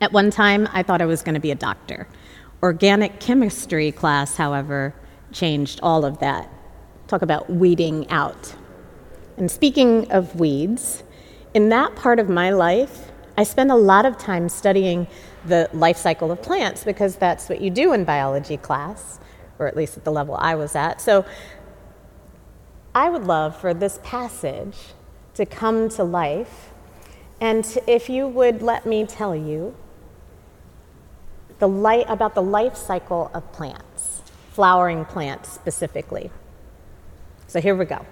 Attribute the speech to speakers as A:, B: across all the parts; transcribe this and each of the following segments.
A: At one time, I thought I was going to be a doctor. Organic chemistry class, however, changed all of that. Talk about weeding out. And speaking of weeds, in that part of my life, I spend a lot of time studying the life cycle of plants because that's what you do in biology class, or at least at the level I was at. So I would love for this passage to come to life, and if you would let me tell you the light, about the life cycle of plants, flowering plants specifically. So here we go.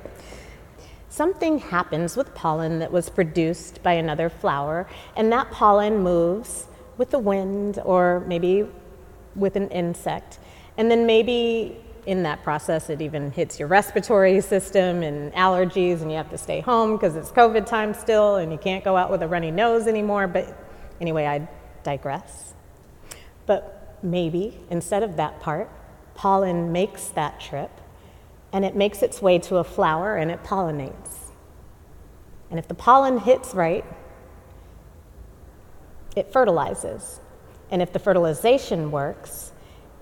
A: Something happens with pollen that was produced by another flower, and that pollen moves with the wind or maybe with an insect. And then maybe in that process, it even hits your respiratory system and allergies, and you have to stay home because it's COVID time still, and you can't go out with a runny nose anymore. But anyway, I digress. But maybe instead of that part, pollen makes that trip and it makes its way to a flower and it pollinates. And if the pollen hits right, it fertilizes. And if the fertilization works,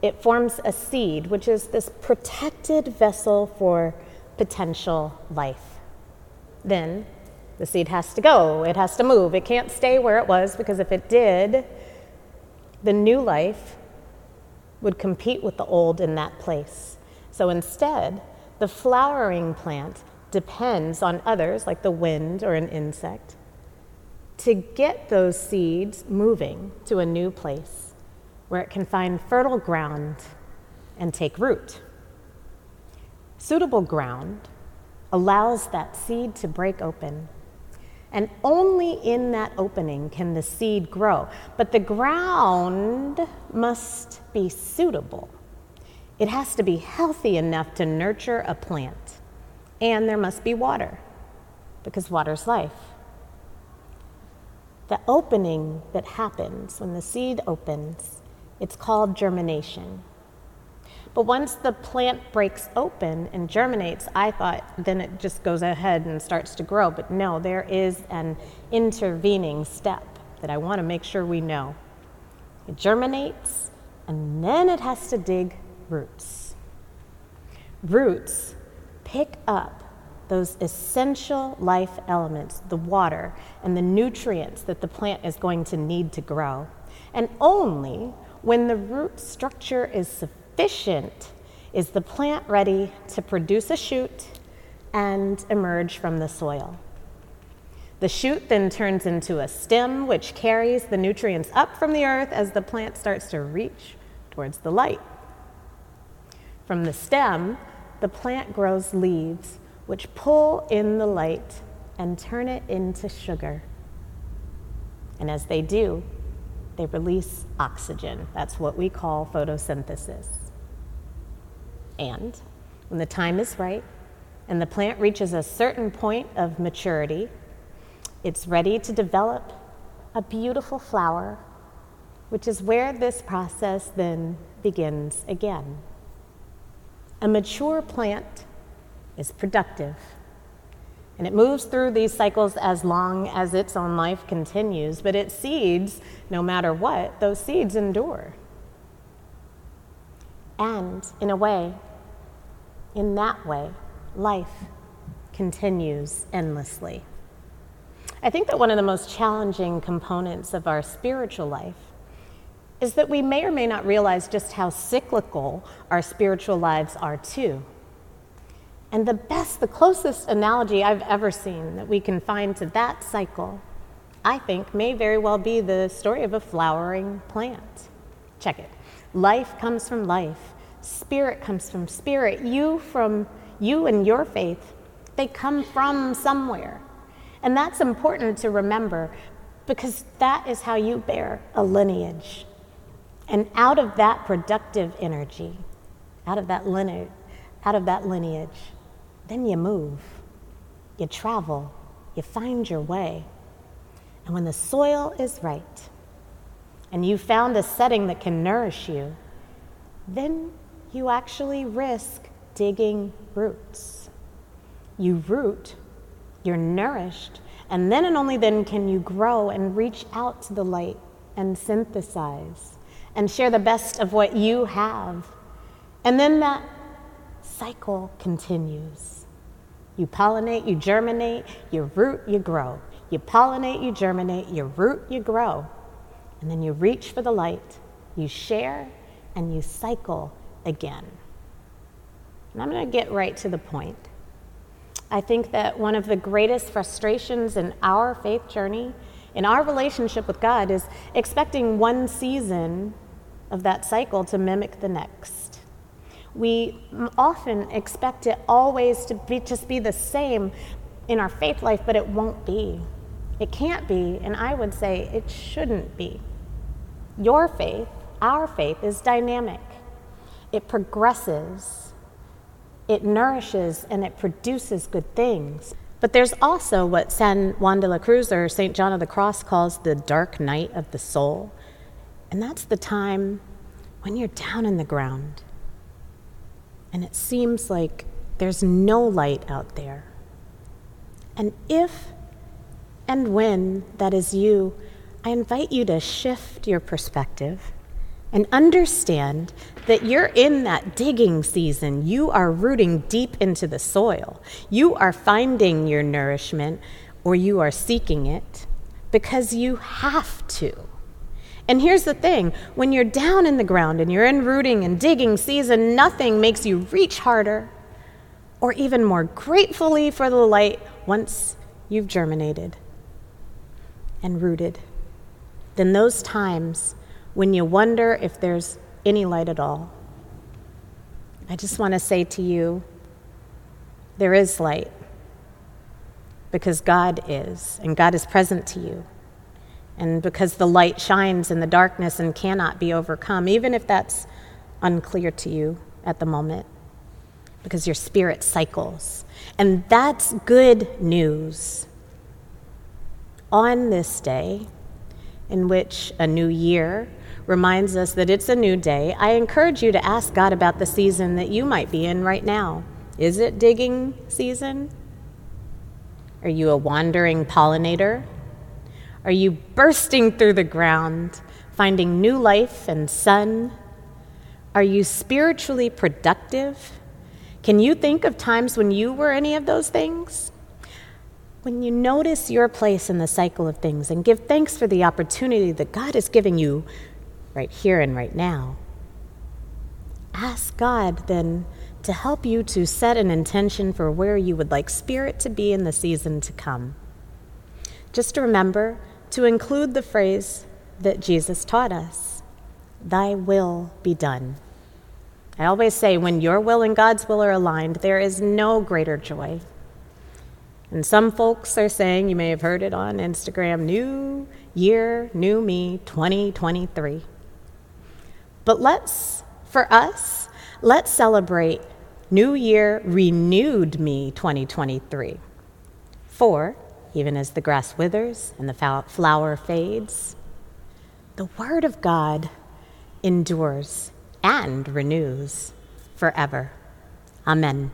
A: it forms a seed, which is this protected vessel for potential life. Then the seed has to go, it has to move. It can't stay where it was because if it did, the new life would compete with the old in that place. So instead, the flowering plant depends on others, like the wind or an insect, to get those seeds moving to a new place where it can find fertile ground and take root. Suitable ground allows that seed to break open and only in that opening can the seed grow. But the ground must be suitable. It has to be healthy enough to nurture a plant. And there must be water, because water's life. The opening that happens when the seed opens, it's called germination. But once the plant breaks open and germinates, I thought then it just goes ahead and starts to grow. But no, there is an intervening step that I want to make sure we know. It germinates and then it has to dig roots. Roots pick up those essential life elements, the water and the nutrients that the plant is going to need to grow. And only when the root structure is sufficient sufficient is the plant ready to produce a shoot and emerge from the soil. The shoot then turns into a stem, which carries the nutrients up from the earth as the plant starts to reach towards the light. From the stem, the plant grows leaves, which pull in the light and turn it into sugar. And as they do, they release oxygen. That's what we call photosynthesis. And when the time is right and the plant reaches a certain point of maturity, it's ready to develop a beautiful flower, which is where this process then begins again. A mature plant is productive, and it moves through these cycles as long as its own life continues, but its seeds, no matter what, those seeds endure. And in a way, in that way, life continues endlessly. I think that one of the most challenging components of our spiritual life is that we may or may not realize just how cyclical our spiritual lives are, too. And the best, the closest analogy I've ever seen that we can find to that cycle, I think, may very well be the story of a flowering plant. Check it. Life comes from life, Spirit comes from spirit. You from you and your faith, they come from somewhere. And that's important to remember because that is how you bear a lineage. And out of that productive energy, out of that lineage, out of that lineage, then you move, you travel, you find your way. And when the soil is right, and you found a setting that can nourish you, then you actually risk digging roots. You root, you're nourished, and then and only then can you grow and reach out to the light and synthesize and share the best of what you have. And then that cycle continues. You pollinate, you germinate, you root, you grow. You pollinate, you germinate, you root, you grow. And then you reach for the light, you share, and you cycle again. And I'm going to get right to the point. I think that one of the greatest frustrations in our faith journey, in our relationship with God, is expecting one season of that cycle to mimic the next. We often expect it always to be, just be the same in our faith life, but it won't be. It can't be, and I would say it shouldn't be. Your faith, our faith, is dynamic, it progresses, it nourishes, and it produces good things. But there's also what San Juan de la Cruz or St. John of the Cross calls the dark night of the soul. And that's the time when you're down in the ground and it seems like there's no light out there. And if and when that is you, I invite you to shift your perspective and understand that you're in that digging season. You are rooting deep into the soil. You are finding your nourishment or you are seeking it because you have to. And here's the thing when you're down in the ground and you're in rooting and digging season, nothing makes you reach harder or even more gratefully for the light once you've germinated and rooted than those times when you wonder if there's any light at all. I just want to say to you there is light because God is, and God is present to you and because the light shines in the darkness and cannot be overcome, even if that's unclear to you at the moment, because your spirit cycles. And that's good news. On this day, in which a new year reminds us that it's a new day, I encourage you to ask God about the season that you might be in right now. Is it digging season? Are you a wandering pollinator? Are you bursting through the ground, finding new life and sun? Are you spiritually productive? Can you think of times when you were any of those things? When you notice your place in the cycle of things and give thanks for the opportunity that God is giving you right here and right now, ask God then to help you to set an intention for where you would like spirit to be in the season to come. Just remember to include the phrase that Jesus taught us Thy will be done. I always say when your will and God's will are aligned, there is no greater joy. And some folks are saying, you may have heard it on Instagram, new year, new me, 2023. But let's, for us, let's celebrate New Year, renewed me 2023. For even as the grass withers and the flower fades. The Word of God endures and renews forever. Amen.